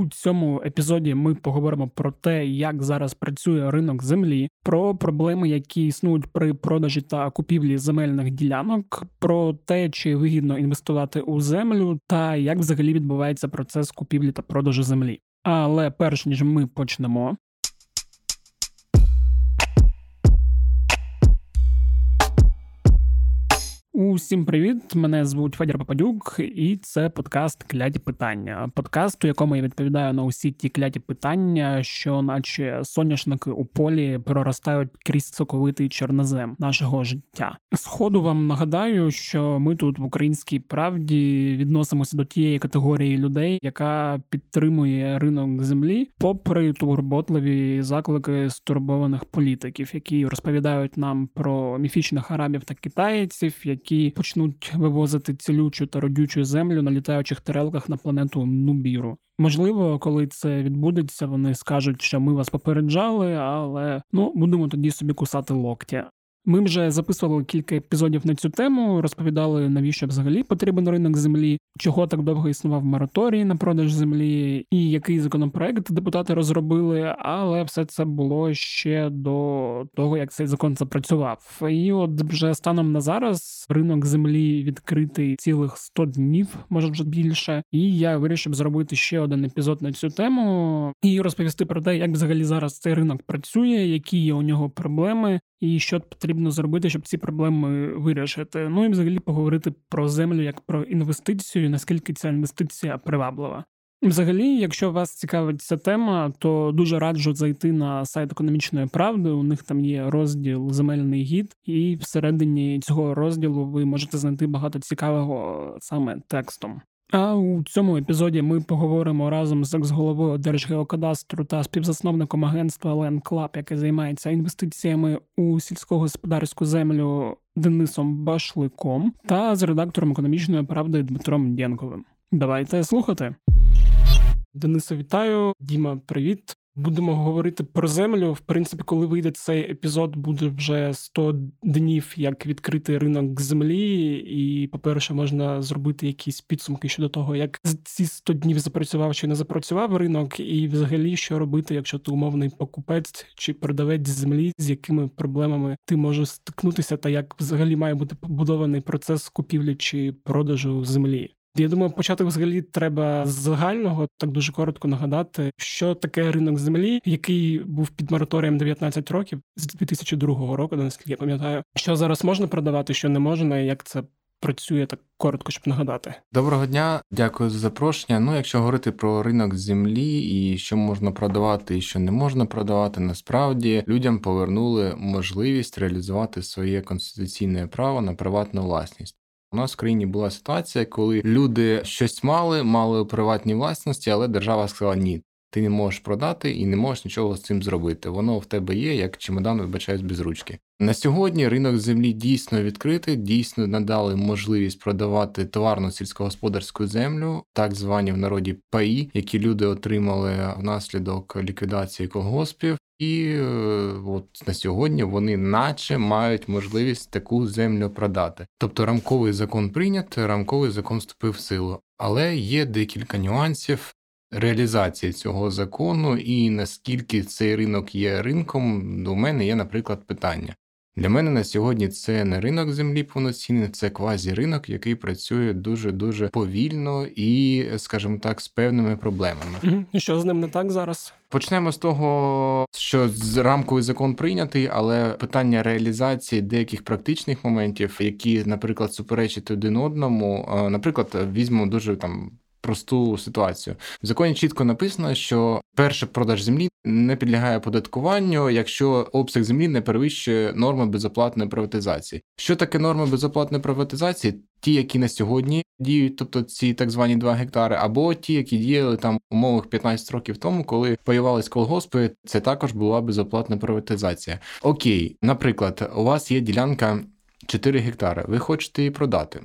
У цьому епізоді ми поговоримо про те, як зараз працює ринок землі, про проблеми, які існують при продажі та купівлі земельних ділянок, про те, чи вигідно інвестувати у землю, та як взагалі відбувається процес купівлі та продажу землі. Але перш ніж ми почнемо, Усім привіт! Мене звуть Федір Попадюк, і це подкаст Кляті питання. Подкаст, у якому я відповідаю на усі ті кляті питання, що, наче соняшники у полі, проростають крізь соковитий чорнозем нашого життя. Сходу вам нагадаю, що ми тут в українській правді відносимося до тієї категорії людей, яка підтримує ринок землі, попри турботливі заклики стурбованих політиків, які розповідають нам про міфічних арабів та китайців. які які почнуть вивозити цілючу та родючу землю на літаючих тарелках на планету Нубіру. Можливо, коли це відбудеться, вони скажуть, що ми вас попереджали, але ну будемо тоді собі кусати локтя. Ми вже записували кілька епізодів на цю тему, розповідали, навіщо взагалі потрібен ринок землі, чого так довго існував мораторій на продаж землі, і який законопроект депутати розробили, але все це було ще до того, як цей закон запрацював. І от вже станом на зараз ринок землі відкритий цілих 100 днів, може вже більше. І я вирішив зробити ще один епізод на цю тему і розповісти про те, як взагалі зараз цей ринок працює, які є у нього проблеми, і що потрібно зробити, щоб ці проблеми вирішити. Ну і взагалі поговорити про землю як про інвестицію, наскільки ця інвестиція приваблива. Взагалі, якщо вас цікавить ця тема, то дуже раджу зайти на сайт економічної правди. У них там є розділ земельний гід, і всередині цього розділу ви можете знайти багато цікавого саме текстом. А у цьому епізоді ми поговоримо разом з екс-головою Держгеокадастру та співзасновником агентства Land Club, яке займається інвестиціями у сільськогосподарську землю Денисом Башликом, та з редактором економічної правди Дмитром Дєнковим. Давайте слухати. Дениса, вітаю. Діма, привіт. Будемо говорити про землю. В принципі, коли вийде цей епізод, буде вже 100 днів, як відкрити ринок землі, і, по-перше, можна зробити якісь підсумки щодо того, як ці 100 днів запрацював чи не запрацював ринок, і взагалі що робити, якщо ти умовний покупець чи продавець землі, з якими проблемами ти можеш стикнутися, та як взагалі має бути побудований процес купівлі чи продажу землі. Я думаю, почати взагалі треба з загального так дуже коротко нагадати, що таке ринок землі, який був під мораторієм 19 років з 2002 року, наскільки я пам'ятаю, що зараз можна продавати, що не можна, і як це. Працює так коротко, щоб нагадати. Доброго дня, дякую за запрошення. Ну, якщо говорити про ринок землі і що можна продавати, і що не можна продавати, насправді людям повернули можливість реалізувати своє конституційне право на приватну власність. У нас в країні була ситуація, коли люди щось мали, мали у приватній власності, але держава сказала ні. Ти не можеш продати і не можеш нічого з цим зробити. Воно в тебе є, як чемодан вибачаюсь без ручки. На сьогодні ринок землі дійсно відкритий, дійсно надали можливість продавати товарну сільськогосподарську землю, так звані в народі паї, які люди отримали внаслідок ліквідації колгоспів. І е, от на сьогодні вони, наче, мають можливість таку землю продати. Тобто рамковий закон прийнят, рамковий закон вступив в силу, але є декілька нюансів реалізації цього закону, і наскільки цей ринок є ринком, до мене є, наприклад, питання. Для мене на сьогодні це не ринок землі повноцінний, це квазі-ринок, який працює дуже дуже повільно і, скажімо так, з певними проблемами. І Що з ним не так зараз? Почнемо з того, що з рамковий закон прийнятий, але питання реалізації деяких практичних моментів, які, наприклад, суперечать один одному, наприклад, візьмемо дуже там просту ситуацію. В законі чітко написано, що перший продаж землі не підлягає оподаткуванню, якщо обсяг землі не перевищує норми безоплатної приватизації. Що таке норми безоплатної приватизації? Ті, які на сьогодні діють, тобто ці так звані 2 гектари, або ті, які діяли там умовах 15 років тому, коли появились колгоспи, це також була безоплатна приватизація. Окей, наприклад, у вас є ділянка 4 гектари, ви хочете її продати.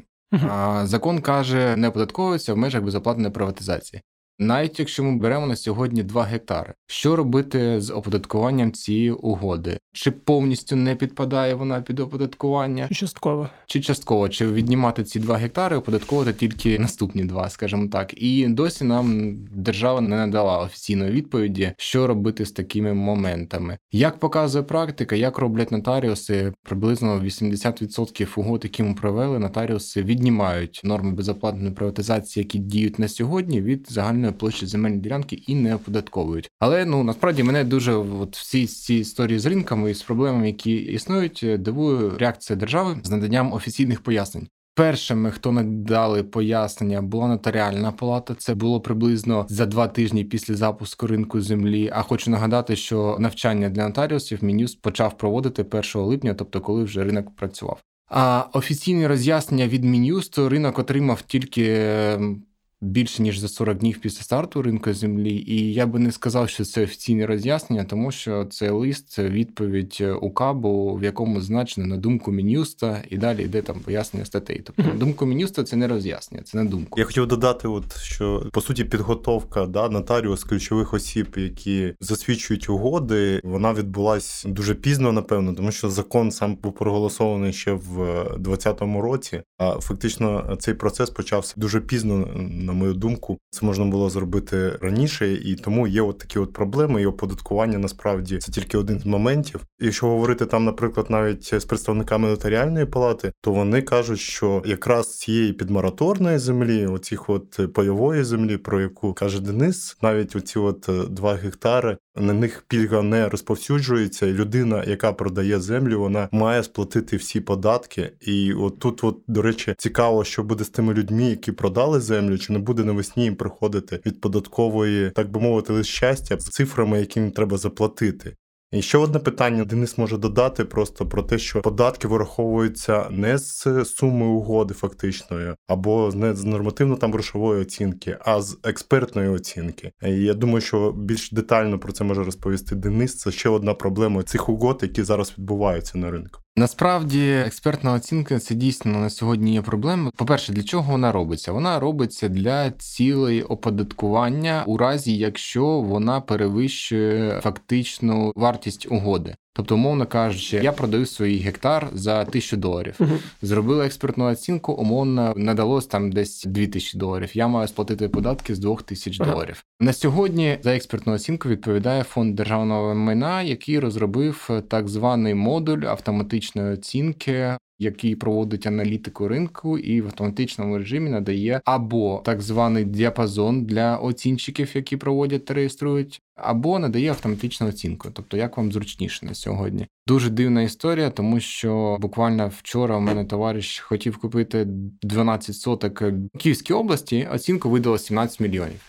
Закон каже, не оподатковується в межах безоплатної приватизації. Навіть якщо ми беремо на сьогодні 2 гектари, що робити з оподаткуванням цієї угоди? Чи повністю не підпадає вона під оподаткування? Чи частково? Чи частково, чи віднімати ці 2 гектари, оподатковувати тільки наступні два, скажімо так, і досі нам держава не надала офіційної відповіді, що робити з такими моментами. Як показує практика, як роблять нотаріуси, приблизно 80% угод, які ми провели, нотаріуси віднімають норми безоплатної приватизації, які діють на сьогодні, від загальної площі земельної ділянки і не оподатковують. Але ну насправді мене дуже от всі ці історії з ринками і з проблемами, які існують, дивує реакція держави з наданням офіційних пояснень. Першими, хто надали пояснення, була нотаріальна палата. Це було приблизно за два тижні після запуску ринку землі. А хочу нагадати, що навчання для нотаріусів Мінюст почав проводити 1 липня, тобто коли вже ринок працював. А офіційне роз'яснення від Мін'юсту ринок отримав тільки ем, більше ніж за 40 днів після старту ринку землі, і я би не сказав, що це офіційне роз'яснення, тому що це лист, це відповідь у кабу, в якому значено на думку мінюста, і далі йде там пояснення статей. Тобто на думку мінюста це не роз'яснення, це на думку. Я хотів додати, от що по суті підготовка да нотаріус ключових осіб, які засвідчують угоди, вона відбулась дуже пізно, напевно, тому що закон сам був проголосований ще в 2020 році. А фактично цей процес почався дуже пізно на мою думку, це можна було зробити раніше, і тому є от такі от проблеми. І оподаткування насправді це тільки один з моментів. Якщо говорити там, наприклад, навіть з представниками нотаріальної палати, то вони кажуть, що якраз цієї підмараторної землі, оцих от пайової землі, про яку каже Денис, навіть оці от два гектари. На них пільга не розповсюджується, людина, яка продає землю, вона має сплатити всі податки. І от тут, от, до речі, цікаво, що буде з тими людьми, які продали землю, чи не буде навесні їм приходити від податкової, так би мовити, лист щастя з цифрами, які треба заплатити. І ще одне питання Денис може додати просто про те, що податки вираховуються не з суми угоди фактичної, або не з нормативно там грошової оцінки, а з експертної оцінки. І я думаю, що більш детально про це може розповісти Денис. Це ще одна проблема цих угод, які зараз відбуваються на ринку. Насправді експертна оцінка це дійсно на сьогодні є проблема. По-перше, для чого вона робиться? Вона робиться для цілей оподаткування у разі, якщо вона перевищує фактичну вартість угоди. Тобто, умовно кажучи, я продаю свій гектар за тисячу доларів. Uh-huh. Зробили експертну оцінку, умовно надалось там десь 2000 доларів. Я маю сплатити податки з 2000 uh-huh. доларів. На сьогодні за експертну оцінку відповідає фонд державного майна, який розробив так званий модуль автоматичної оцінки який проводить аналітику ринку і в автоматичному режимі надає або так званий діапазон для оцінщиків, які проводять та реєструють, або надає автоматичну оцінку, тобто як вам зручніше на сьогодні. Дуже дивна історія, тому що буквально вчора у мене товариш хотів купити 12 соток Київській області, оцінку видало 17 мільйонів.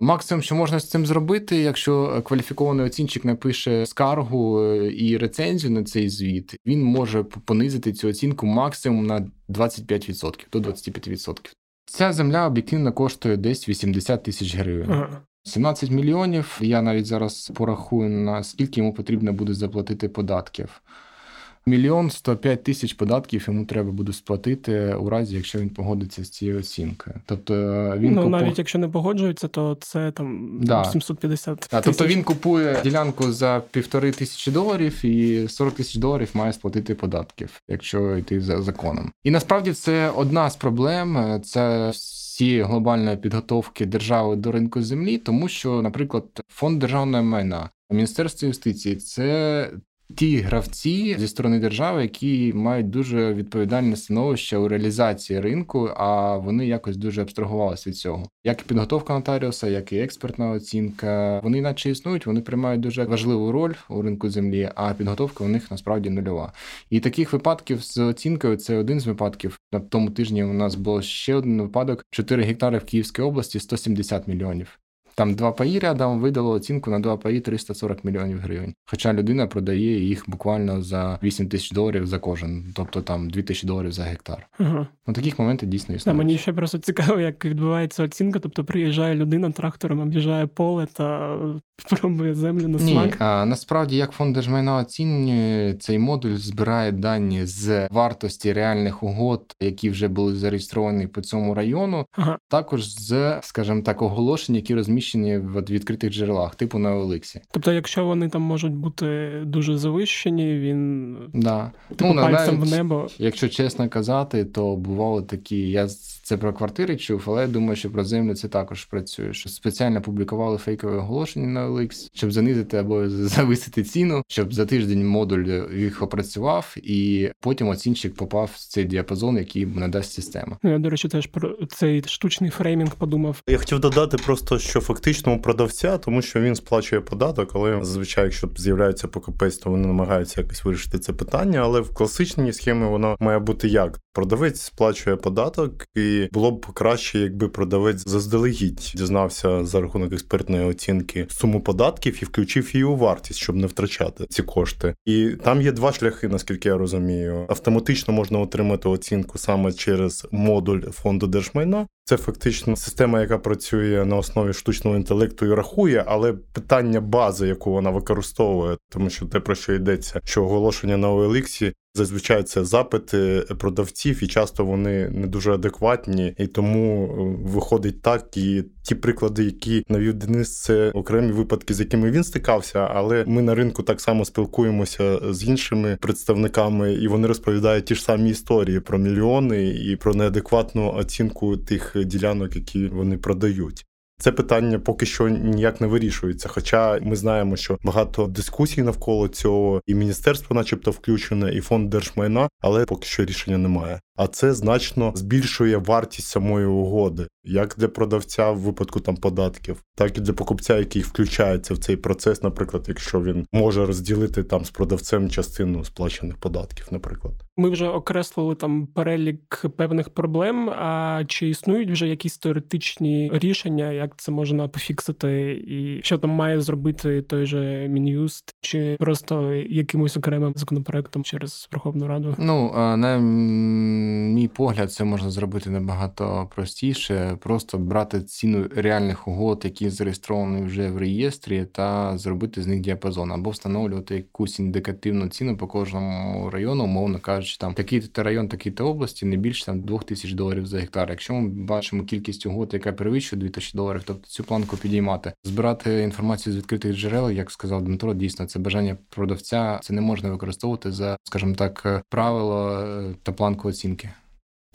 Максимум, що можна з цим зробити, якщо кваліфікований оцінчик напише скаргу е, і рецензію на цей звіт, він може понизити цю оцінку максимум на 25% до 25%. Ця земля об'єктивно коштує десь 80 тисяч гривень. Ага. 17 мільйонів. Я навіть зараз порахую на скільки йому потрібно буде заплатити податків. Мільйон 105 тисяч податків йому треба буде сплатити у разі, якщо він погодиться з цією оцінкою. Тобто е, він ну купу... навіть якщо не погоджується, то це там да. 750 тисяч. Тобто він купує ділянку за півтори тисячі доларів і 40 тисяч доларів має сплатити податків, якщо йти за законом. І насправді це одна з проблем. Це цієї глобальної підготовки держави до ринку землі, тому що, наприклад, фонд державної майна. Міністерство юстиції це ті гравці зі сторони держави, які мають дуже відповідальне становище у реалізації ринку, а вони якось дуже абстрагувалися від цього. Як і підготовка нотаріуса, як і експертна оцінка, вони наче існують, вони приймають дуже важливу роль у ринку землі, а підготовка у них насправді нульова. І таких випадків з оцінкою це один з випадків. На тому тижні у нас було ще один випадок: 4 гектари в Київській області, 170 мільйонів. Там два паї рядом видало оцінку на два паї 340 мільйонів гривень. Хоча людина продає їх буквально за 8 тисяч доларів за кожен, тобто там 2 тисячі доларів за гектар. Ага. Ну таких моментів дійсно існують. Да, мені ще просто цікаво, як відбувається оцінка. Тобто приїжджає людина трактором, об'їжджає поле та пробує землю на смак. Ні, а насправді як фонд держмайна оцінює цей модуль, збирає дані з вартості реальних угод, які вже були зареєстровані по цьому району, Ага. також з, скажімо так, оголошень, які розміщені в відкритих джерелах, типу на Оликсі. Тобто, якщо вони там можуть бути дуже завищені, він Да. типу на- пальцем в небо. Якщо чесно казати, то бували такі. Я це про квартири чув, але я думаю, що про землю це також працює. Що спеціально публікували фейкове оголошення на OLX, щоб занизити або зависити ціну, щоб за тиждень модуль їх опрацював, і потім оцінщик попав в цей діапазон, який надасть система. Ну, я, до речі, теж про цей штучний фреймінг подумав. Я хотів додати просто, що фактично у продавця, тому що він сплачує податок, але зазвичай, якщо з'являється покупець, то вони намагаються якось вирішити це питання. Але в класичній схемі воно має бути як: продавець сплачує податок, і було б краще, якби продавець заздалегідь дізнався за рахунок експертної оцінки суму податків і включив її у вартість, щоб не втрачати ці кошти. І там є два шляхи, наскільки я розумію. Автоматично можна отримати оцінку саме через модуль фонду держмайна. Це фактично система, яка працює на основі штучного інтелекту і рахує, але питання бази, яку вона використовує, тому що те про що йдеться, що оголошення на OLX зазвичай це запити продавців, і часто вони не дуже адекватні, і тому е, виходить так. І ті приклади, які навів Денис, це окремі випадки, з якими він стикався. Але ми на ринку так само спілкуємося з іншими представниками, і вони розповідають ті ж самі історії про мільйони і про неадекватну оцінку тих ділянок, які вони продають. Це питання поки що ніяк не вирішується. Хоча ми знаємо, що багато дискусій навколо цього, і міністерство, начебто, включене, і фонд держмайна, але поки що рішення немає. А це значно збільшує вартість самої угоди, як для продавця в випадку там податків, так і для покупця, який включається в цей процес, наприклад, якщо він може розділити там з продавцем частину сплачених податків, наприклад. Ми вже окреслили там перелік певних проблем. А чи існують вже якісь теоретичні рішення, як це можна пофіксити, і що там має зробити той же мін'юст, чи просто якимось окремим законопроектом через Верховну Раду? Ну, на мій погляд, це можна зробити набагато простіше. Просто брати ціну реальних угод, які зареєстровані вже в реєстрі, та зробити з них діапазон, або встановлювати якусь індикативну ціну по кожному району, умовно кажучи, там такий-то район, такий-то області, не більше там 2000 доларів за гектар. Якщо ми бачимо кількість угод, яка перевищує 2000 доларів, тобто цю планку підіймати, збирати інформацію з відкритих джерел, як сказав Дмитро, дійсно це бажання продавця. Це не можна використовувати за, скажімо так, правило е, та планку оцінки.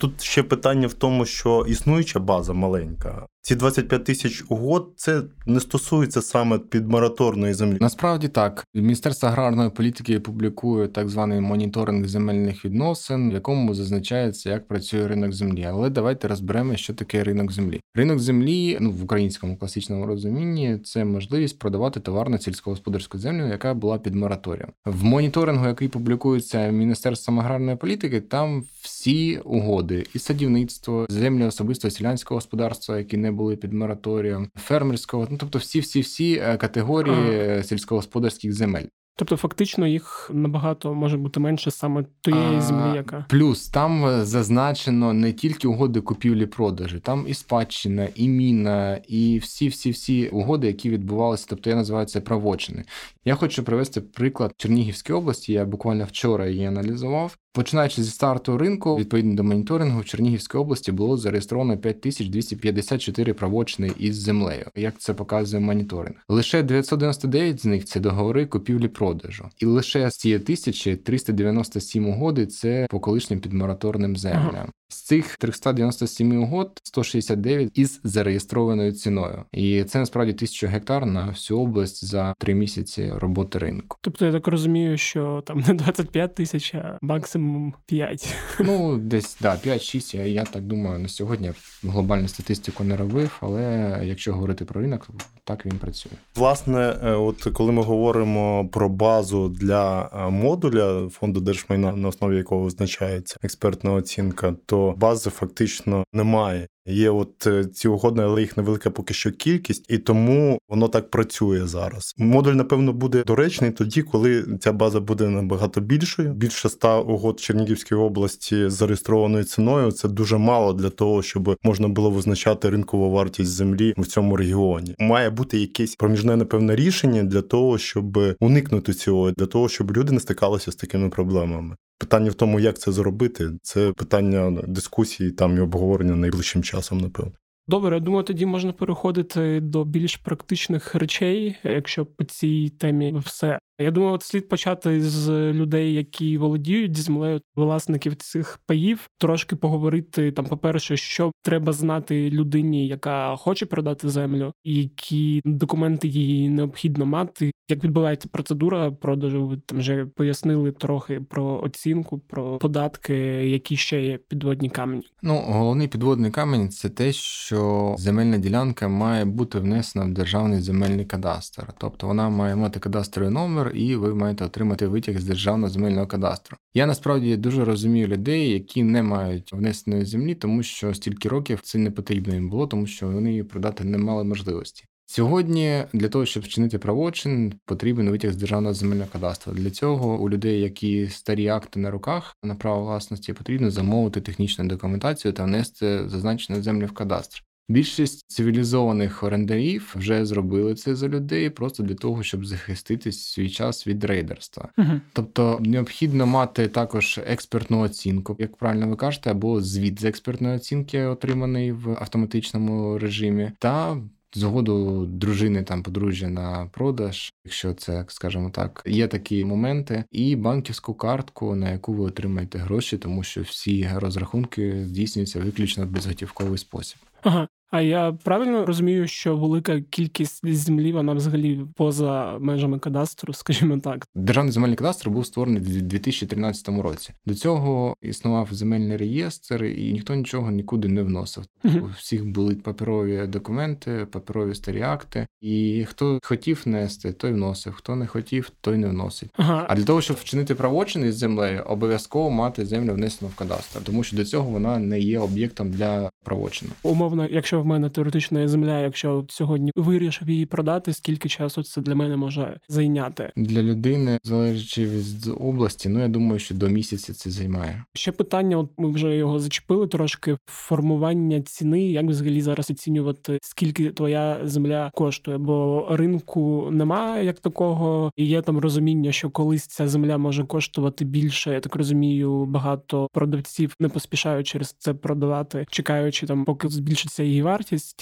Тут ще питання в тому, що існуюча база маленька. Ці 25 тисяч угод це не стосується саме підмораторної землі. Насправді так, Міністерство аграрної політики публікує так званий моніторинг земельних відносин, в якому зазначається, як працює ринок землі. Але давайте розберемо, що таке ринок землі. Ринок землі, ну в українському класичному розумінні, це можливість продавати товарну сільськогосподарську землю, яка була під мораторієм. В моніторингу, який публікується Міністерством аграрної політики, там всі угоди і садівництво, землі особисто селянського господарства, які не були під мораторієм, фермерського, ну тобто всі, всі, всі категорії ага. сільськогосподарських земель. Тобто, фактично, їх набагато може бути менше саме тієї землі, яка плюс там зазначено не тільки угоди купівлі-продажі, там і спадщина, і міна, і всі, всі, всі угоди, які відбувалися. Тобто я називаю це правочини. Я хочу привести приклад Чернігівської області. Я буквально вчора її аналізував. Починаючи зі старту ринку, відповідно до моніторингу, в Чернігівській області було зареєстровано 5254 правочини із землею. Як це показує моніторинг? Лише 999 з них це договори купівлі-продажу, і лише з цієї тисячі 397 угоди це по колишнім підмораторним землям. З цих 397 угод 169 із зареєстрованою ціною, і це насправді тисяча гектар на всю область за три місяці роботи ринку. Тобто я так розумію, що там не 25 тисяч, а максимум 5. Ну десь да 5-6, Я, я так думаю, на сьогодні глобальну статистику не робив, але якщо говорити про ринок, так він працює. Власне, от коли ми говоримо про базу для модуля фонду держмайна, на основі якого визначається експертна оцінка, то бази фактично немає. Є от е, ці угоди, але їх невелика поки що кількість, і тому воно так працює зараз. Модуль, напевно, буде доречний тоді, коли ця база буде набагато більшою. Більше ста угод в Чернігівській області зареєстрованою ціною. Це дуже мало для того, щоб можна було визначати ринкову вартість землі в цьому регіоні. Має бути якесь проміжне напевне рішення для того, щоб уникнути цього, для того, щоб люди не стикалися з такими проблемами. Питання в тому, як це зробити, це питання дискусії там і обговорення найближчим часом, напевно. Добре, я думаю, тоді можна переходити до більш практичних речей, якщо по цій темі все. Я думаю, от слід почати з людей, які володіють землею, власників цих паїв, трошки поговорити там. По перше, що треба знати людині, яка хоче продати землю, які документи їй необхідно мати. Як відбувається процедура продажу? Ви там вже пояснили трохи про оцінку, про податки, які ще є підводні камені. Ну головний підводний камінь це те, що земельна ділянка має бути внесена в державний земельний кадастр, тобто вона має мати кадастровий номер і ви маєте отримати витяг з державного земельного кадастру. Я насправді дуже розумію людей, які не мають внесеної землі, тому що стільки років це не потрібно їм було, тому що вони її продати не мали можливості. Сьогодні для того, щоб вчинити правочин, потрібен витяг з державного земельного кадастру. Для цього у людей, які старі акти на руках на право власності, потрібно замовити технічну документацію та внести зазначену землю в кадастр. Більшість цивілізованих орендарів вже зробили це за людей просто для того, щоб захистити свій час від рейдерства. uh Тобто необхідно мати також експертну оцінку, як правильно ви кажете, або звіт з експертної оцінки, отриманий в автоматичному режимі, та згоду дружини там подружжя на продаж, якщо це скажімо так, є такі моменти, і банківську картку, на яку ви отримаєте гроші, тому що всі розрахунки здійснюються виключно в безготівковий спосіб. Ага. А я правильно розумію, що велика кількість землі вона взагалі поза межами кадастру, скажімо так. Державний земельний кадастр був створений в 2013 році. До цього існував земельний реєстр, і ніхто нічого нікуди не вносив. У всіх були паперові документи, паперові старі акти. І хто хотів нести, той вносив. Хто не хотів, той не вносить. Ага. А для того, щоб вчинити правочин із землею, обов'язково мати землю внесену в кадастр, тому що до цього вона не є об'єктом для правочину. Умовно, якщо в мене теоретично є земля, якщо сьогодні вирішив її продати, скільки часу це для мене може зайняти для людини, залежачи від області, ну я думаю, що до місяця це займає. Ще питання, от ми вже його зачепили трошки. Формування ціни, як взагалі зараз оцінювати, скільки твоя земля коштує, бо ринку немає як такого, і є там розуміння, що колись ця земля може коштувати більше. Я так розумію, багато продавців не поспішають через це продавати, чекаючи там, поки збільшиться її вартість.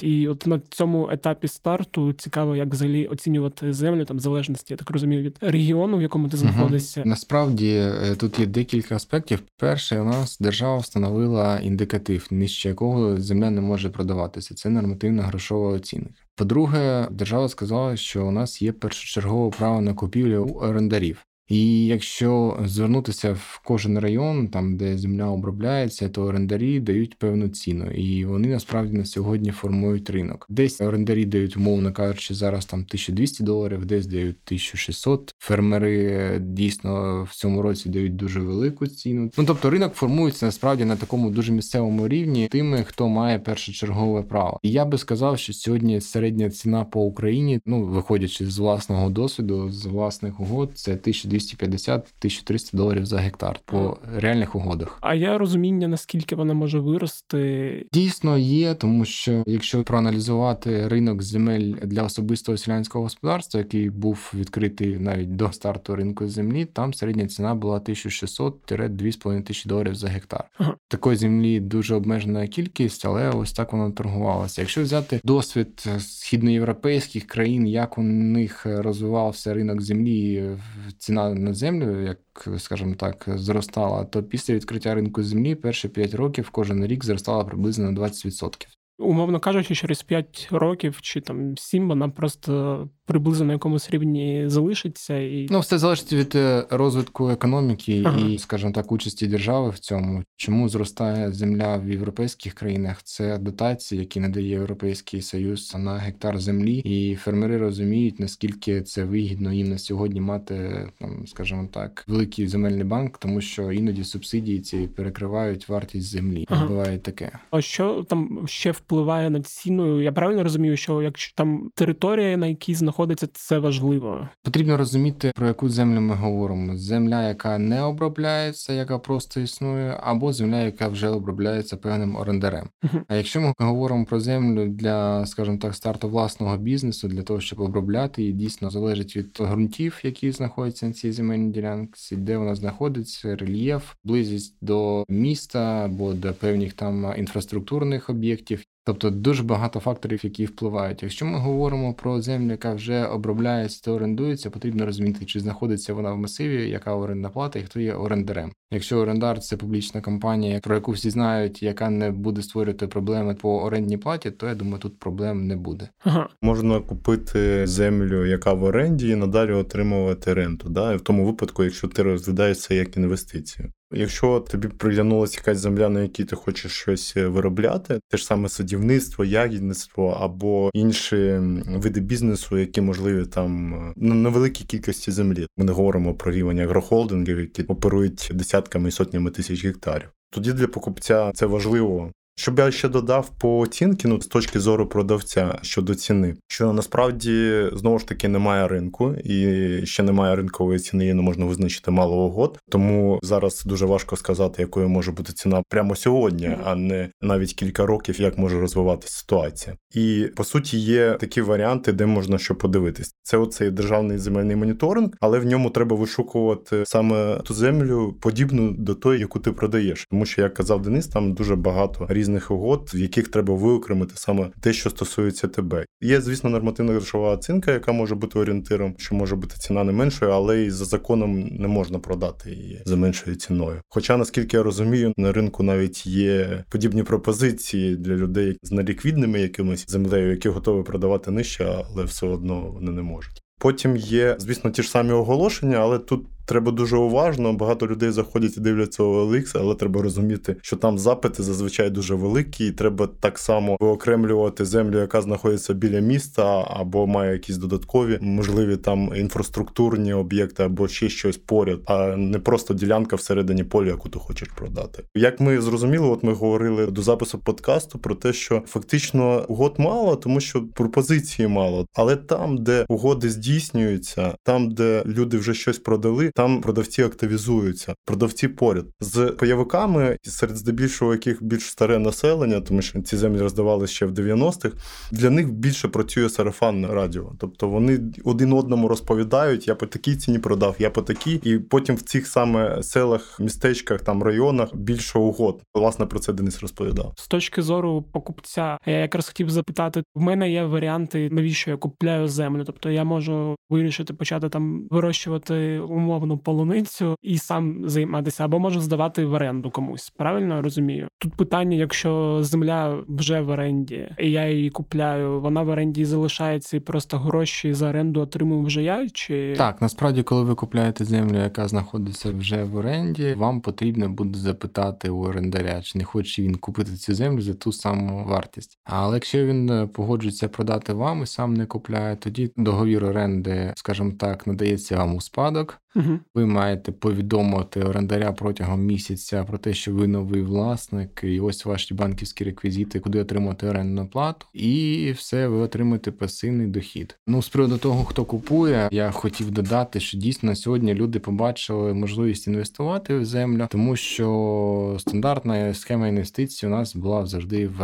І от на цьому етапі старту цікаво, як взагалі оцінювати землю там в залежності, я так розумію, від регіону, в якому ти знаходишся. Угу. Насправді е, тут є декілька аспектів. Перше, у нас держава встановила індикатив, нижче якого земля не може продаватися. Це нормативна грошова оцінка. По-друге, держава сказала, що у нас є першочергове право на купівлю у орендарів. І якщо звернутися в кожен район, там де земля обробляється, то орендарі дають певну ціну, і вони насправді на сьогодні формують ринок. Десь орендарі дають, умовно кажучи, зараз там 1200 доларів, десь дають 1600. Фермери дійсно в цьому році дають дуже велику ціну. Ну тобто ринок формується насправді на такому дуже місцевому рівні тими, хто має першочергове право. І я би сказав, що сьогодні середня ціна по Україні, ну виходячи з власного досвіду, з власних угод, це 1200 1250-1300 доларів за гектар по реальних угодах. А є розуміння, наскільки вона може вирости? Дійсно є, тому що якщо проаналізувати ринок земель для особистого селянського господарства, який був відкритий навіть до старту ринку землі, там середня ціна була 1600-2500 тисячі доларів за гектар. Ага. Такої землі дуже обмежена кількість, але ось так воно торгувалося. Якщо взяти досвід східноєвропейських країн, як у них розвивався ринок землі, ціна на землю, як скажімо так, зростала, то після відкриття ринку землі перші 5 років кожен рік зростала приблизно на 20%. Умовно кажучи, через 5 років чи там 7 вона просто приблизно на якомусь рівні залишиться. І... Ну, все залежить від е, розвитку економіки ага. і, скажімо так, участі держави в цьому. Чому зростає земля в європейських країнах? Це дотації, які надає Європейський Союз на гектар землі, і фермери розуміють, наскільки це вигідно їм на сьогодні мати там, скажімо так, великий земельний банк, тому що іноді субсидії ці перекривають вартість землі. Ага. Буває таке. А що там ще впливає на ціну? Я правильно розумію, що якщо там територія, на якій знаходиться, це важливо. Потрібно розуміти про яку землю ми говоримо: земля, яка не обробляється, яка просто існує, або земля, яка вже обробляється певним орендарем. Uh-huh. А якщо ми говоримо про землю для, скажімо так, старту власного бізнесу, для того, щоб обробляти її, дійсно залежить від ґрунтів, які знаходяться на цій земельній ділянці, де вона знаходиться, рельєф, близькість до міста або до певних там інфраструктурних об'єктів. Тобто дуже багато факторів, які впливають. Якщо ми говоримо про землю, яка вже обробляється та орендується, потрібно розуміти, чи знаходиться вона в масиві, яка орендна плата і хто є орендарем. Якщо орендар це публічна компанія, про яку всі знають, яка не буде створювати проблеми по орендній платі, то я думаю, тут проблем не буде. Ага. Можна купити землю, яка в оренді, і надалі отримувати ренту. Да? І в тому випадку, якщо ти розглядаєшся як інвестицію. Якщо тобі приглянулася якась земля, на якій ти хочеш щось е, виробляти, те ж саме садівництво, ягідництво або інші види бізнесу, які можливі там е, на великій кількості землі. Ми не говоримо про рівень агрохолдингів, які оперують десятками і сотнями тисяч гектарів. Тоді для покупця це важливо щоб я ще додав по оцінки, ну з точки зору продавця щодо ціни, що насправді знову ж таки немає ринку і ще немає ринкової ціни, її не можна визначити мало угод. Тому зараз дуже важко сказати, якою може бути ціна прямо сьогодні, а не навіть кілька років, як може розвиватися ситуація. І по суті є такі варіанти, де можна що подивитись. Це оцей державний земельний моніторинг, але в ньому треба вишукувати саме ту землю, подібну до тої, яку ти продаєш. Тому що як казав Денис, там дуже багато різних різних угод, в яких треба виокремити саме те, що стосується тебе. Є, звісно, нормативна грошова оцінка, яка може бути орієнтиром, що може бути ціна не меншою, але і за законом не можна продати її за меншою ціною. Хоча, наскільки я розумію, на ринку навіть є подібні пропозиції для людей з неліквідними якимись землею, які готові продавати нижче, але все одно вони не можуть. Потім є, звісно, ті ж самі оголошення, але тут треба дуже уважно. Багато людей заходять і дивляться OLX, але треба розуміти, що там запити зазвичай дуже великі, і треба так само виокремлювати землю, яка знаходиться біля міста, або має якісь додаткові можливі там інфраструктурні об'єкти, або ще щось поряд, а не просто ділянка всередині поля, яку ти хочеш продати. Як ми зрозуміли, от ми говорили до запису подкасту про те, що фактично угод мало, тому що пропозиції мало, але там, де угоди здійснюються, там, де люди вже щось продали там продавці активізуються, продавці поряд з пайовиками, серед здебільшого яких більш старе населення, тому що ці землі роздавали ще в 90-х, Для них більше працює сарафанне радіо. Тобто вони один одному розповідають: я по такій ціні продав, я по такій, і потім в цих саме селах, містечках, там районах більше угод. Власне про це Денис розповідав. З точки зору покупця, я якраз хотів запитати: в мене є варіанти, навіщо я купляю землю? Тобто я можу вирішити почати там вирощувати умовно червону полуницю і сам займатися, або можу здавати в оренду комусь. Правильно я розумію? Тут питання: якщо земля вже в оренді, і я її купляю, вона в оренді залишається і просто гроші за оренду отримую вже я? Чи так насправді, коли ви купляєте землю, яка знаходиться вже в оренді, вам потрібно буде запитати у орендаря, чи не хоче він купити цю землю за ту саму вартість. Але якщо він е, погоджується продати вам і сам не купляє, тоді договір оренди, скажімо так, надається вам у спадок. Угу. Ви маєте повідомити орендаря протягом місяця про те, що ви новий власник, і ось ваші банківські реквізити, куди отримати орендну плату, і все, ви отримуєте пасивний дохід. Ну, з приводу того, хто купує, я хотів додати, що дійсно сьогодні люди побачили можливість інвестувати в землю, тому що стандартна схема інвестицій у нас була завжди в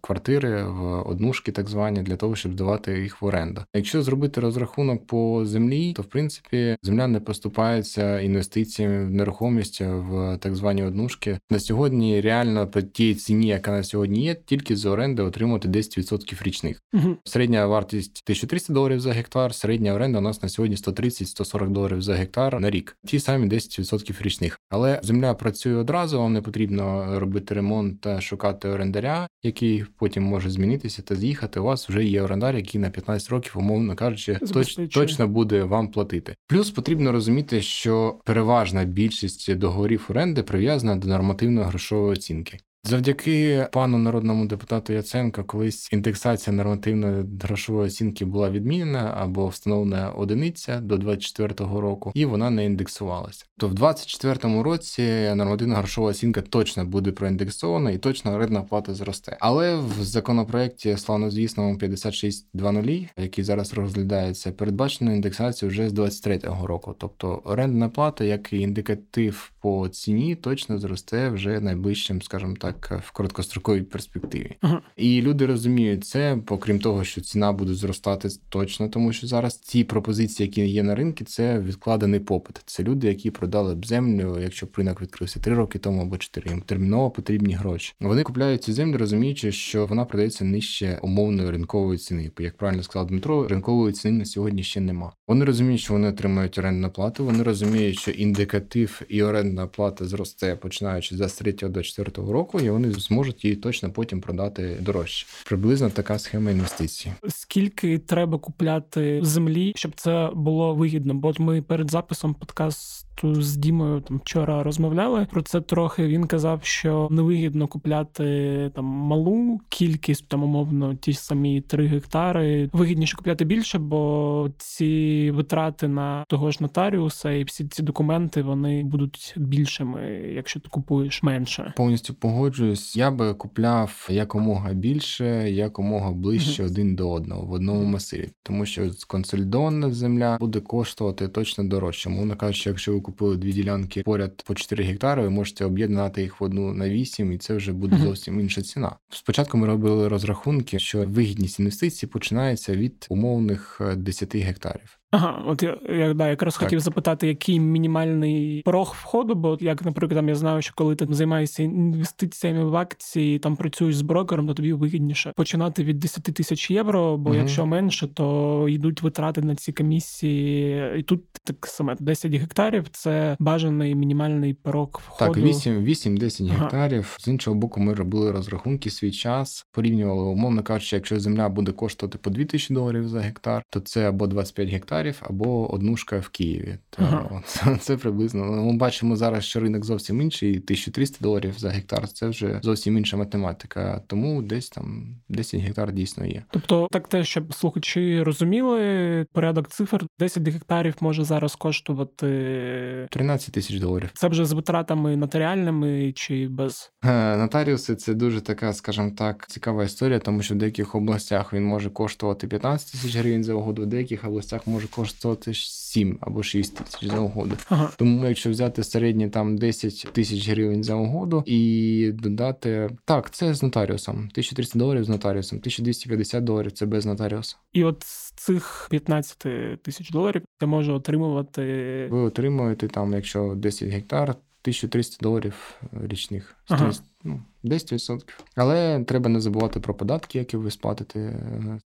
квартири, в однушки, так звані, для того, щоб здавати їх в оренду. Якщо зробити розрахунок по землі, то в принципі земля не просто поступаються інвестиціями в нерухомість в так звані однушки. На сьогодні реально по тій ціні, яка на сьогодні є, тільки з оренди отримати 10% річних. Угу. Середня вартість 1300 доларів за гектар. Середня оренда у нас на сьогодні 130-140 доларів за гектар на рік. Ті самі 10% річних. Але земля працює одразу. Вам не потрібно робити ремонт та шукати орендаря, який потім може змінитися та з'їхати. У вас вже є орендар, який на 15 років, умовно кажучи, точ, точно буде вам платити. Плюс потрібно розуміти, що переважна більшість договорів оренди прив'язана до нормативної грошової оцінки. Завдяки пану народному депутату Яценко, колись індексація нормативної грошової оцінки була відмінена або встановлена одиниця до 24-го року, і вона не індексувалася. То в 24-му році нормативна грошова оцінка точно буде проіндексована і точно орендна плата зросте. Але в законопроекті славнозвісному 56.2.0, який зараз розглядається, передбачено індексацію вже з 23-го року. Тобто орендна плата, як і індикатив по ціні, точно зросте вже найближчим, скажімо так так в короткостроковій перспективі. Ага. І люди розуміють це, окрім того, що ціна буде зростати точно, тому що зараз ці пропозиції, які є на ринку, це відкладений попит. Це люди, які продали б землю, якщо б ринок відкрився три роки тому або чотири. Їм терміново потрібні гроші. Вони купляють цю землю, розуміючи, що вона продається нижче умовної ринкової ціни. Як правильно сказав Дмитро, ринкової ціни на сьогодні ще нема. Вони розуміють, що вони отримають орендну плату. Вони розуміють, що індикатив і орендна плата зросте починаючи з 3 до 4 року і вони зможуть її точно потім продати дорожче. Приблизно така схема інвестицій. Скільки треба купляти землі, щоб це було вигідно? Бо от ми перед записом подкасту з Дімою там вчора розмовляли про це трохи. Він казав, що невигідно купляти там малу кількість, там умовно ті самі 3 гектари. Вигідніше купляти більше, бо ці витрати на того ж нотаріуса і всі ці документи вони будуть більшими, якщо ти купуєш менше. Повністю погоджуюсь погоджуюсь, я би купляв якомога більше, якомога ближче mm-hmm. один до одного в одному масиві, тому що консолідована земля буде коштувати точно дорожче. Мовно кажучи, якщо ви купили дві ділянки поряд по 4 гектари, ви можете об'єднати їх в одну на 8, і це вже буде зовсім інша ціна. Спочатку ми робили розрахунки, що вигідність інвестицій починається від умовних 10 гектарів. Ага, от я, я да, якраз так. хотів запитати, який мінімальний порог входу, бо як, наприклад, там я знаю, що коли ти займаєшся інвестиціями в акції, там працюєш з брокером, то тобі вигідніше починати від 10 тисяч євро, бо угу. якщо менше, то йдуть витрати на ці комісії. І тут так саме 10 гектарів це бажаний мінімальний порог входу. Так, 8-10 ага. гектарів. З іншого боку, ми робили розрахунки свій час, порівнювали, умовно кажучи, якщо земля буде коштувати по 2 тисячі доларів за гектар, то це або 25 гектарів гектарів або однушка в Києві. То ага. от, Це приблизно. Ну, ми бачимо зараз, що ринок зовсім інший, 1300 доларів за гектар це вже зовсім інша математика. Тому десь там 10 гектар дійсно є. Тобто, так те, щоб слухачі розуміли, порядок цифр 10 гектарів може зараз коштувати 13 тисяч доларів. Це вже з витратами нотаріальними чи без е, нотаріуси. Це дуже така, скажімо так, цікава історія, тому що в деяких областях він може коштувати 15 тисяч гривень за угоду, в деяких областях може коштувати 7 або 6 тисяч за угоду. Ага. Тому, якщо взяти середні там 10 тисяч гривень за угоду і додати так, це з нотаріусом. 1300 доларів з нотаріусом, 1250 доларів це без нотаріуса. І от з цих 15 тисяч доларів я можу отримувати. Ви отримуєте там, якщо 10 гектар. 1300 доларів річних. Ага. Ну, 10%. Але треба не забувати про податки, які ви сплатите.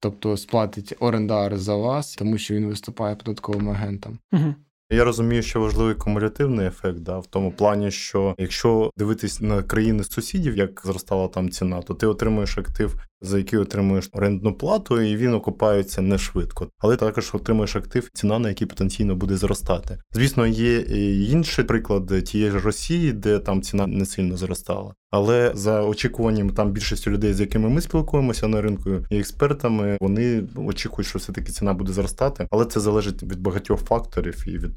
Тобто сплатить орендар за вас, тому що він виступає податковим агентом. Угу. Я розумію, що важливий кумулятивний ефект, да, в тому плані, що якщо дивитись на країни сусідів, як зростала там ціна, то ти отримуєш актив за який отримуєш орендну плату, і він окупається не швидко. Але також отримуєш актив, ціна на який потенційно буде зростати. Звісно, є і інші приклади тієї ж Росії, де там ціна не сильно зростала. Але за очікуванням там більшістю людей, з якими ми спілкуємося на ринку і експертами, вони очікують, що все таки ціна буде зростати, але це залежить від багатьох факторів і від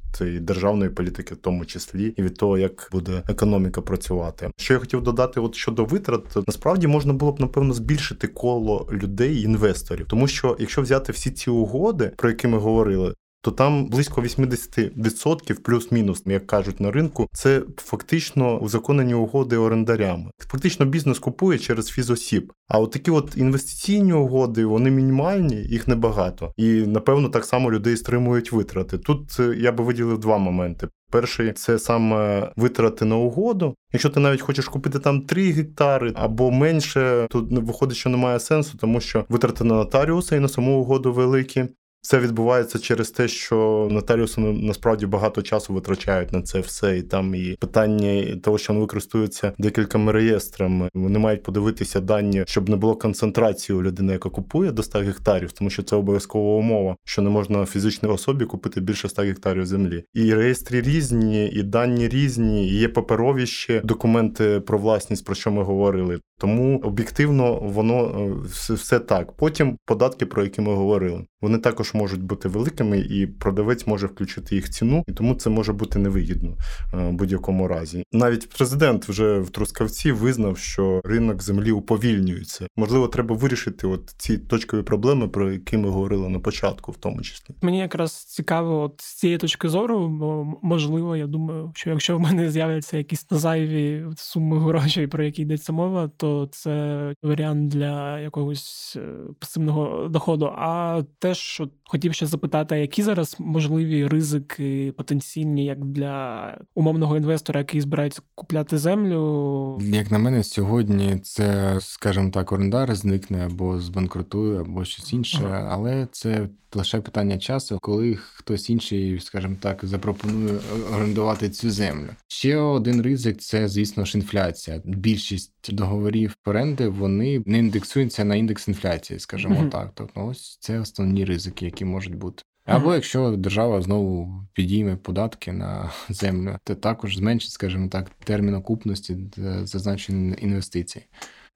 державної політики, в тому числі, і від того, як буде економіка працювати. Що я хотів додати, от щодо витрат, насправді можна було б напевно збільшити коло людей, інвесторів. Тому що якщо взяти всі ці угоди, про які ми говорили, то там близько 80% плюс-мінус, як кажуть на ринку, це фактично узаконені угоди орендарями. Фактично бізнес купує через фізосіб. А от такі от інвестиційні угоди, вони мінімальні, їх небагато. І напевно так само людей стримують витрати. Тут е, я би виділив два моменти. Перший це саме витрати на угоду. Якщо ти навіть хочеш купити там 3 гектари або менше, то виходить, що немає сенсу, тому що витрати на нотаріуса і на саму угоду великі. Це відбувається через те, що нотаріуси насправді багато часу витрачають на це все, і там і питання того, що вони використовуються декількома реєстрами. Вони мають подивитися дані, щоб не було концентрації у людини, яка купує до 100 гектарів, тому що це обов'язкова умова, що не можна фізичній особі купити більше 100 гектарів землі. І реєстри різні, і дані різні, і є паперові ще документи про власність, про що ми говорили. Тому об'єктивно воно е, все так. Потім податки, про які ми говорили, вони також можуть бути великими, і продавець може включити їх ціну, і тому це може бути невигідно е, в будь-якому разі. Навіть президент вже в Трускавці визнав, що ринок землі уповільнюється. Можливо, треба вирішити от ці точкові проблеми, про які ми говорили на початку, в тому числі. Мені якраз цікаво, от з цієї точки зору, бо можливо, я думаю, що якщо в мене з'являться якісь зайві суми грошей, про які йдеться мова, то це варіант для якогось е, пасивного доходу. А теж що хотів ще запитати, які зараз можливі ризики потенційні, як для умовного інвестора, який збирається купляти землю? Як на мене, сьогодні це, скажімо так, орендар зникне або збанкрутує, або щось інше, ага. але це лише питання часу, коли хтось інший, скажімо так, запропонує орендувати цю землю. Ще один ризик це, звісно ж, інфляція. Більшість договорів оренди вони не індексуються на індекс інфляції, скажімо mm-hmm. так. Тобто, ось це основні ризики, які можуть бути. Або якщо держава знову підійме податки на землю, то також зменшить, скажімо так, термін окупності зазначені інвестицій.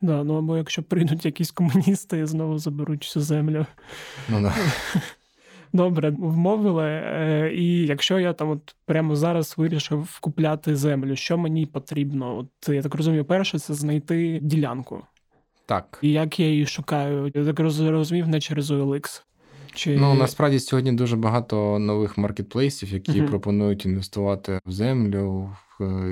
Да, ну або якщо прийдуть якісь комуністи і знову заберуть всю землю. Ну да. Добре, вмовили. Е, і якщо я там от прямо зараз вирішив купляти землю, що мені потрібно? От я так розумію, перше це знайти ділянку. Так. І як я її шукаю? Я так розумів, не через OLX. Чи... Ну насправді сьогодні дуже багато нових маркетплейсів, які uh-huh. пропонують інвестувати в землю,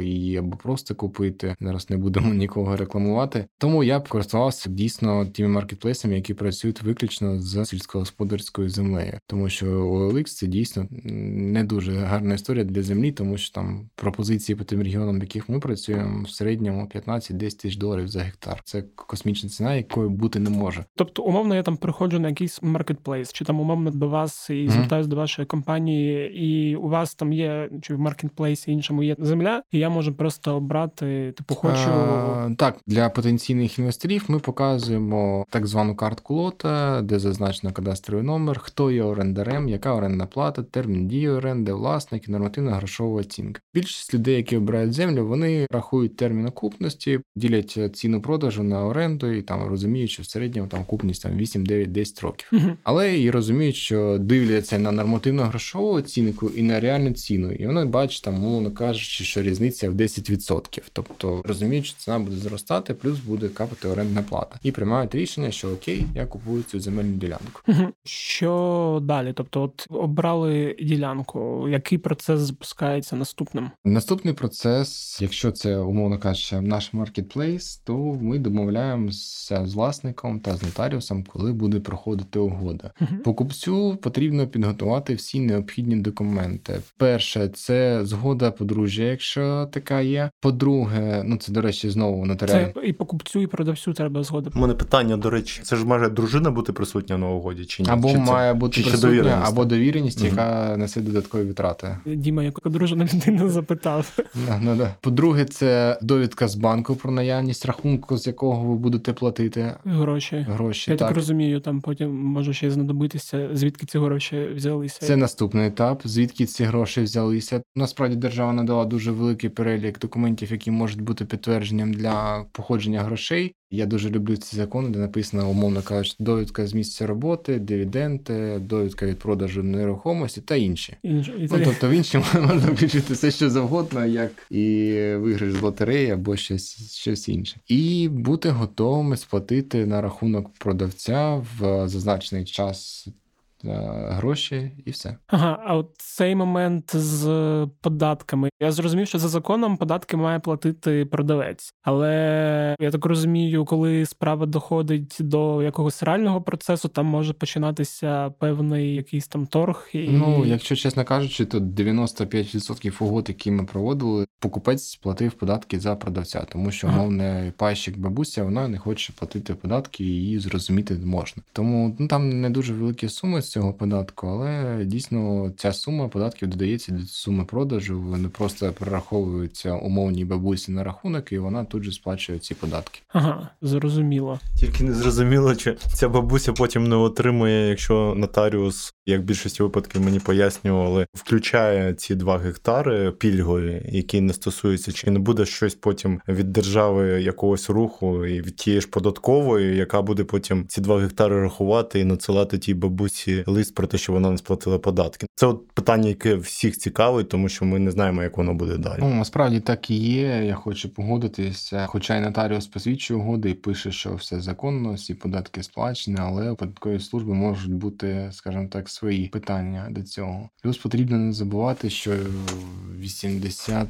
її або просто купити. Зараз не будемо нікого рекламувати. Тому я б користувався дійсно тими маркетплейсами, які працюють виключно з сільськогосподарською землею, тому що OLX це дійсно не дуже гарна історія для землі, тому що там пропозиції по тим регіонам, в яких ми працюємо, в середньому 15-10 тисяч доларів за гектар. Це космічна ціна, якої бути не може. Тобто, умовно, я там приходжу на якийсь маркетплейс, чи там умовно до вас і mm-hmm. до вашої компанії, і у вас там є чи в маркетплейсі іншому є земля і я можу просто обрати, типу, хочу. А, так, для потенційних інвесторів ми показуємо так звану картку лота, де зазначено кадастровий номер, хто є орендарем, яка орендна плата, термін дії оренди, власник і нормативна грошова оцінка. Більшість людей, які обирають землю, вони рахують термін окупності, ділять ціну продажу на оренду і там розуміють, що в середньому там окупність там 8, 9, 10 років. Але і розуміють, що дивляться на нормативну грошову оцінку і на реальну ціну. І вони бачать там, мовно кажучи, що різниця в 10%. Тобто розуміють, що ціна буде зростати, плюс буде капати орендна плата. І приймають рішення, що окей, я купую цю земельну ділянку. Що далі? Тобто, от обрали ділянку, який процес запускається наступним? Наступний процес, якщо це умовно кажучи, наш маркетплейс, то ми домовляємося з власником та з нотаріусом, коли буде проходити угода. Покупцю потрібно підготувати всі необхідні документи. Перше, це згода подружжя, якщо що така є. По-друге, ну це до речі, знову нотаріальні. Це і покупцю, і продавцю треба згода. У мене питання, до речі, це ж має дружина бути присутня на угоді чи ні? Або чи має бути чи присутня, довіреність? або довіреність, mm-hmm. яка несе додаткові витрати. Діма, яку дружина людина запитав. Да, да. По-друге, це довідка з банку про наявність рахунку, з якого ви будете платити гроші. Гроші я так. так розумію. Там потім може ще знадобитися, звідки ці гроші взялися. Це наступний етап, звідки ці гроші взялися. Насправді держава надала дуже великий перелік документів, які можуть бути підтвердженням для походження грошей. Я дуже люблю ці закони, де написано, умовно кажучи, довідка з місця роботи, дивіденти, довідка від продажу нерухомості та інші. Інш... Ну, тобто в іншому можна включити все, що завгодно, як і виграш з лотереї або щось щось інше. І бути готовими сплатити на рахунок продавця в зазначений час гроші і все. Ага, а от цей момент з податками. Я зрозумів, що за законом податки має платити продавець. Але я так розумію, коли справа доходить до якогось реального процесу, там може починатися певний якийсь там торг. І... Ну, якщо чесно кажучи, то 95% угод, які ми проводили, покупець платив податки за продавця, тому що мовне пайщик бабуся вона не хоче платити податки, і її зрозуміти можна. Тому ну там не дуже великі суми з цього податку, але дійсно ця сума податків додається до суми продажу. Вони просто прораховуються умовній бабусі на рахунок, і вона тут же сплачує ці податки. Ага, зрозуміло. Тільки не зрозуміло, чи ця бабуся потім не отримує, якщо нотаріус, як в більшості випадків мені пояснювали, включає ці два гектари пільгові, які не стосуються, чи не буде щось потім від держави якогось руху і від тієї ж податкової, яка буде потім ці два гектари рахувати і надсилати тій бабусі лист про те, що вона не сплатила податки. Це от питання, яке всіх цікавить, тому що ми не знаємо, як воно буде далі. Ну насправді так і є. Я хочу погодитися, хоча й нотаріус посвідчує угоди і пише, що все законно, всі податки сплачені, але у податкової служби можуть бути, скажімо так, свої питання до цього. Плюс потрібно не забувати, що 80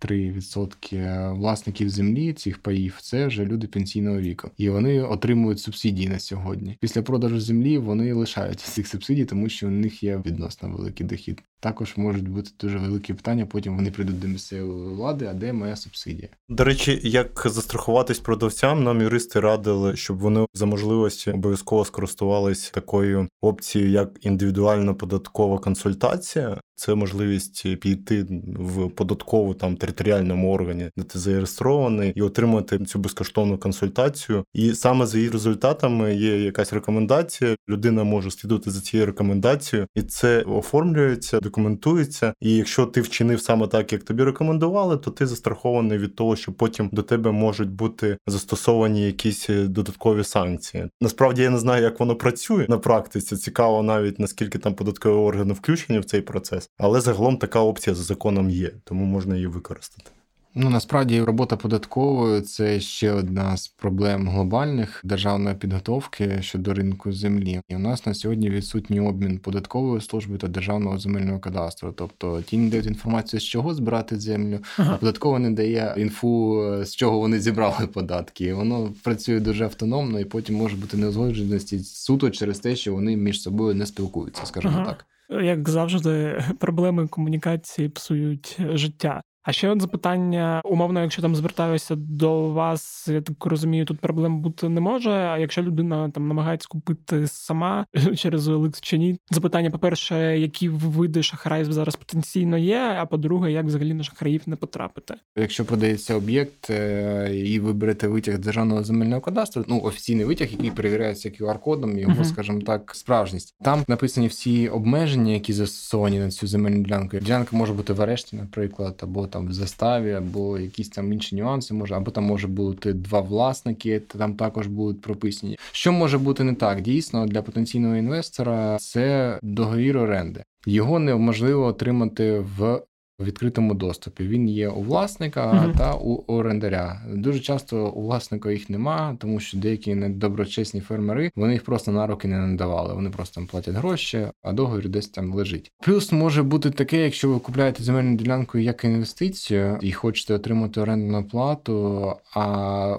3% власників землі цих паїв це вже люди пенсійного віку, і вони отримують субсидії на сьогодні. Після продажу землі вони лишаються цих субсидій, тому що у них є відносно великий дохід. Також можуть бути дуже великі питання. Потім вони прийдуть до місцевої влади. А де моя субсидія? До речі, як застрахуватись продавцям, нам юристи радили, щоб вони за можливості обов'язково скористувались такою опцією, як індивідуальна податкова консультація. Це можливість піти в податкову там територіальному органі, де ти зареєстрований, і отримати цю безкоштовну консультацію. І саме за її результатами є якась рекомендація. Людина може слідувати за цією рекомендацією, і це оформлюється, документується. І якщо ти вчинив саме так, як тобі рекомендували, то ти застрахований від того, що потім до тебе можуть бути застосовані якісь додаткові санкції. Насправді я не знаю, як воно працює на практиці. Цікаво навіть наскільки там податкові органи включені в цей процес процес. Але загалом така опція за законом є, тому можна її використати. Ну насправді робота податкової це ще одна з проблем глобальних державної підготовки щодо ринку землі. І у нас на сьогодні відсутній обмін податкової служби та державного земельного кадастру. Тобто ті не дають інформацію, з чого збирати землю, ага. а податкова не дає інфу, з чого вони зібрали податки. Воно працює дуже автономно, і потім може бути неузгодженості суто через те, що вони між собою не спілкуються, скажімо ага. так. Як завжди, проблеми комунікації псують життя. А ще от запитання, умовно, якщо там звертаюся до вас, я так розумію, тут проблем бути не може. А якщо людина там намагається купити сама через OLX чи ні, запитання, по-перше, які види шахраїв зараз потенційно є, а по-друге, як взагалі на шахраїв не потрапити? Якщо продається об'єкт е, і ви берете витяг державного земельного кадастру, ну офіційний витяг, який перевіряється QR-кодом, його, uh-huh. скажімо так, справжність. Там написані всі обмеження, які застосовані на цю земельну ділянку. Ділянка може бути в арешті, наприклад, або там в заставі, або якісь там інші нюанси, може, або там може бути два власники, там також будуть прописані. Що може бути не так? Дійсно, для потенційного інвестора це договір оренди. Його неможливо отримати в у відкритому доступі. Він є у власника mm-hmm. та у орендаря. Дуже часто у власника їх нема, тому що деякі недоброчесні фермери вони їх просто на руки не надавали. Вони просто там платять гроші, а договір десь там лежить. Плюс може бути таке, якщо ви купляєте земельну ділянку як інвестицію і хочете отримати орендну плату, а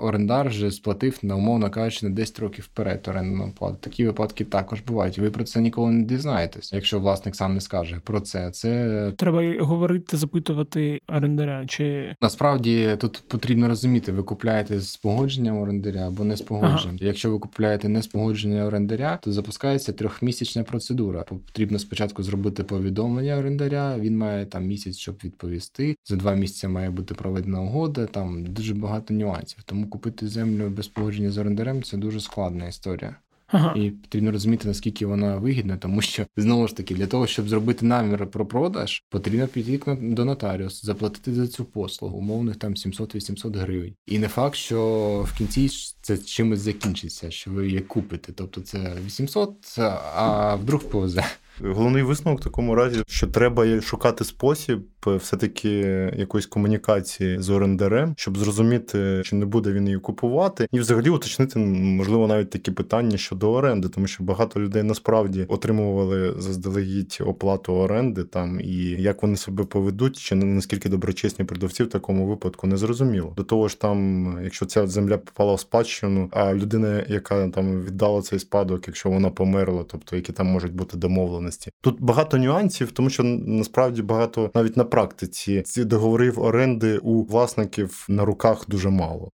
орендар вже сплатив на умовно кажучи на 10 років вперед орендну плату. Такі випадки також бувають. Ви про це ніколи не дізнаєтесь, якщо власник сам не скаже про це. Це треба говорити ходити запитувати орендаря? Чи насправді тут потрібно розуміти, ви купляєте з погодженням орендаря або не з погодженням. Ага. Якщо ви купляєте не з погодження орендаря, то запускається трьохмісячна процедура. Потрібно спочатку зробити повідомлення орендаря. Він має там місяць, щоб відповісти. За два місяці має бути проведена угода. Там дуже багато нюансів. Тому купити землю без погодження з орендарем це дуже складна історія. Ага. І потрібно розуміти, наскільки вона вигідна, тому що знову ж таки для того, щоб зробити намір про продаж, потрібно піти до нотаріусу, заплатити за цю послугу, умовних там 700-800 гривень. І не факт, що в кінці це чимось закінчиться, що ви її купите. Тобто це 800, а вдруг повезе. Головний висновок в такому разі, що треба шукати спосіб все-таки якоїсь комунікації з орендарем, щоб зрозуміти, чи не буде він її купувати, і взагалі уточнити, можливо, навіть такі питання щодо оренди, тому що багато людей насправді отримували заздалегідь оплату оренди там і як вони себе поведуть, чи наскільки доброчесні продавці в такому випадку не зрозуміло. До того ж, там, якщо ця земля попала в спадщину, а людина, яка там віддала цей спадок, якщо вона померла, тобто які там можуть бути домовленості. Тут багато нюансів, тому що насправді багато навіть на практиці ці договорів оренди у власників на руках дуже мало.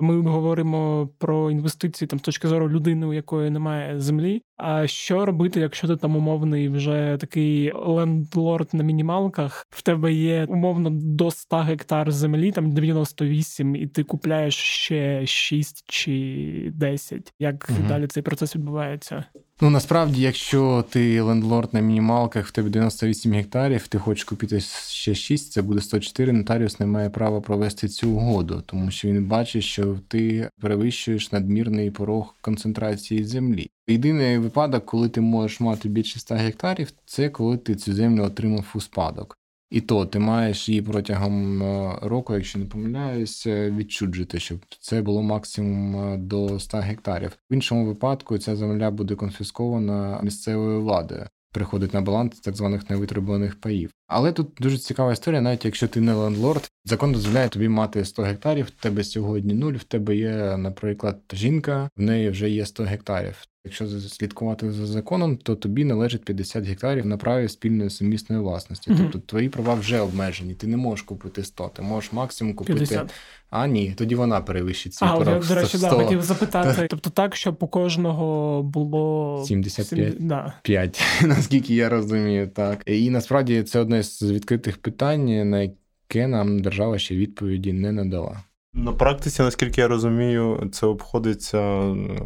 Ми говоримо про інвестиції там з точки зору людини, у якої немає землі. А що робити, якщо ти там умовний вже такий лендлорд на мінімалках? В тебе є умовно до 100 гектар землі, там 98, і ти купляєш ще 6 чи 10. Як угу. далі цей процес відбувається? Ну насправді, якщо ти лендлорд на мінімалках, в тебе 98 гектарів, ти хочеш купити ще 6, це буде 104, нотаріус не має права провести цю угоду, тому що він бачить, що ти перевищуєш надмірний порог концентрації землі. Єдиний випадок, коли ти можеш мати більше 100 гектарів, це коли ти цю землю отримав у спадок. І то ти маєш її протягом е, року, якщо не помиляюся, відчуджити, щоб це було максимум е, до 100 гектарів. В іншому випадку ця земля буде конфіскована місцевою владою. Приходить на баланс так званих невитребуваних паїв. Але тут дуже цікава історія, навіть якщо ти не лендлорд, закон дозволяє тобі мати 100 гектарів, в тебе сьогодні нуль, в тебе є, наприклад, жінка, в неї вже є 100 гектарів. Якщо слідкувати за законом, то тобі належить 50 гектарів на праві спільної сумісної власності. Mm-hmm. Тобто твої права вже обмежені. Ти не можеш купити 100, ти можеш максимум купити. 50. А ні, тоді вона перевищить свій а, порог. До речі, 100. да, хотів запитати. Тобто так, щоб у кожного було 75, 7, да. 5, наскільки я розумію, так. І насправді це одне з відкритих питань, на яке нам держава ще відповіді не надала. На практиці, наскільки я розумію, це обходиться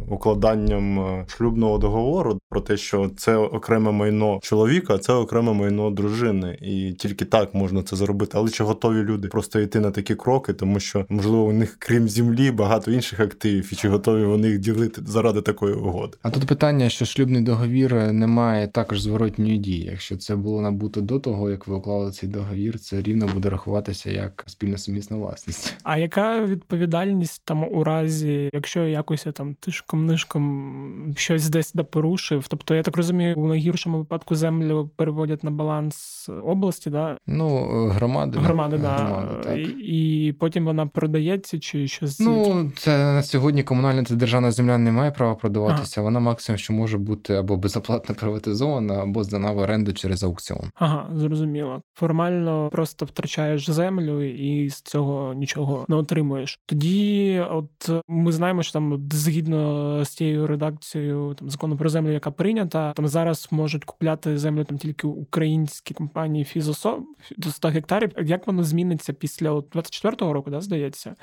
укладанням е, шлюбного договору про те, що це окреме майно чоловіка, а це окреме майно дружини, і тільки так можна це зробити. Але чи готові люди просто йти на такі кроки, тому що можливо у них крім землі багато інших активів, і чи готові вони їх ділити заради такої угоди? А тут питання, що шлюбний договір не має також зворотньої дії. Якщо це було набуто до того, як ви уклали цей договір, це рівно буде рахуватися як спільна сумісна власність. А яка відповідальність там у разі, якщо якось там тишком нишком щось десь де порушив. Тобто, я так розумію, у найгіршому випадку землю переводять на баланс області, да? Ну, громади. Громади, да. Громади, так. І потім вона продається чи щось. Ну, це на сьогодні комунальна та державна земля не має права продаватися. Ага. Вона максимум, що може бути або безоплатно приватизована, або здана в оренду через аукціон. Ага, зрозуміло. Формально просто втрачаєш землю і з цього нічого не отримуєш отримуєш. Тоді, от ми знаємо, що там згідно з тією редакцією там закону про землю, яка прийнята, там зараз можуть купляти землю там тільки українські компанії фізособ до 100 гектарів. Як воно зміниться після 24-го року, да, здається?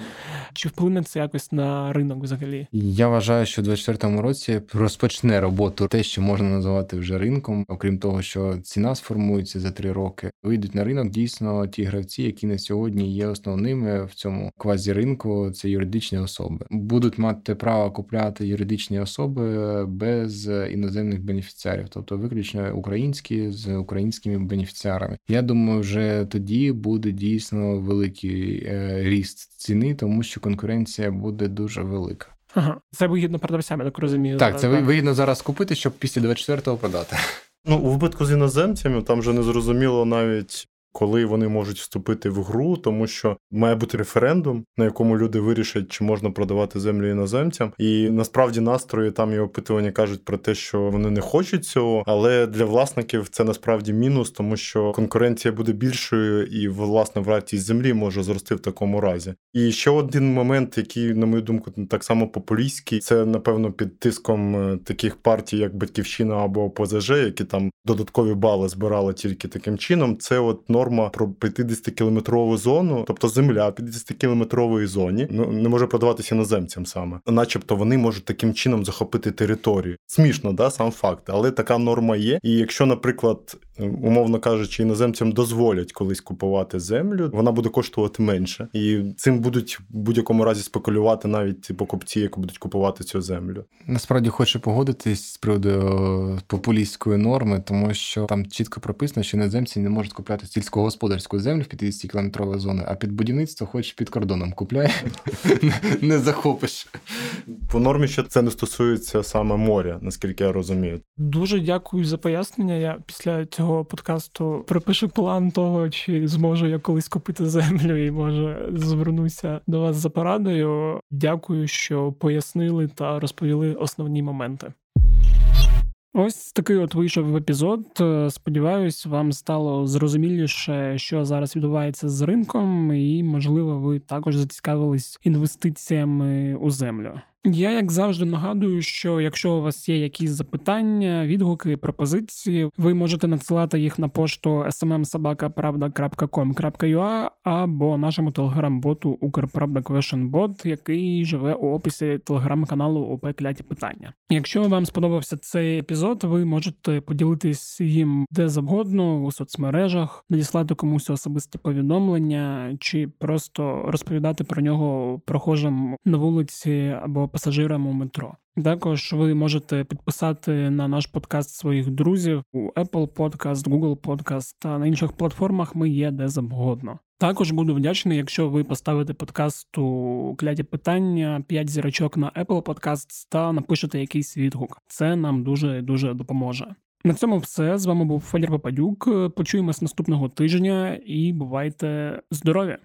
Чи вплине це якось на ринок взагалі? Я вважаю, що в 24-му році розпочне роботу те, що можна називати вже ринком, окрім того, що ціна сформується за три роки. Вийдуть на ринок дійсно ті гравці, які на сьогодні є основними в цьому квазі ринку це юридичні особи. Будуть мати право купляти юридичні особи без іноземних бенефіціарів, тобто виключно українські з українськими бенефіціарами. Я думаю, вже тоді буде дійсно великий е, ріст ціни, тому що конкуренція буде дуже велика. Ага, це вигідно продавцям, я так розумію. Так, це так. вигідно зараз купити, щоб після 24-го продати. Ну, у випадку з іноземцями там вже не зрозуміло навіть коли вони можуть вступити в гру, тому що має бути референдум, на якому люди вирішать, чи можна продавати землю іноземцям. І насправді настрої там і опитування кажуть про те, що вони не хочуть цього, але для власників це насправді мінус, тому що конкуренція буде більшою, і власне вартість землі може зрости в такому разі. І ще один момент, який, на мою думку, так само популістський, це напевно під тиском е, таких партій, як Батьківщина або ОПЗЖ, які там додаткові бали збирали тільки таким чином. Це от норма норма про 50-кілометрову зону, тобто земля 50-кілометрової зоні, ну не може продаватися іноземцям саме, начебто вони можуть таким чином захопити територію. Смішно, да, сам факт, але така норма є. І якщо, наприклад, умовно кажучи, іноземцям дозволять колись купувати землю, вона буде коштувати менше, і цим будуть в будь-якому разі спекулювати навіть покупці, які будуть купувати цю землю. Насправді хочу погодитись з приводу е, популістської норми, тому що там чітко прописано, що іноземці не можуть купляти сільськогосподарську землю в 50 кілометрової зони, а під будівництво хоч під кордоном купляє, не захопиш. По нормі ще це не стосується саме моря, наскільки я розумію. Дуже дякую за пояснення. Я після цього подкасту припишу план того, чи зможу я колись купити землю, і може звернуся до вас за порадою. Дякую, що пояснили та розповіли основні моменти. Ось такий от вийшов епізод. Сподіваюсь, вам стало зрозуміліше, що зараз відбувається з ринком, і можливо, ви також зацікавились інвестиціями у землю. Я, як завжди, нагадую, що якщо у вас є якісь запитання, відгуки, пропозиції, ви можете надсилати їх на пошту smmsobaka.pravda.com.ua або нашому телеграм-боту Укрправда Бот, який живе у описі телеграм-каналу ОП Кляті Питання. Якщо вам сподобався цей епізод, ви можете поділитись їм де завгодно у соцмережах, надіслати комусь особисті повідомлення чи просто розповідати про нього прохожим на вулиці або пасажирам у метро. Також ви можете підписати на наш подкаст своїх друзів у Apple Podcast, Google Podcast та на інших платформах ми є де завгодно. Також буду вдячний, якщо ви поставите подкасту кляті питання 5 зірочок на Apple Podcasts та напишете якийсь відгук. Це нам дуже дуже допоможе. На цьому все з вами був Федір Попадюк. Почуємось наступного тижня і бувайте здорові!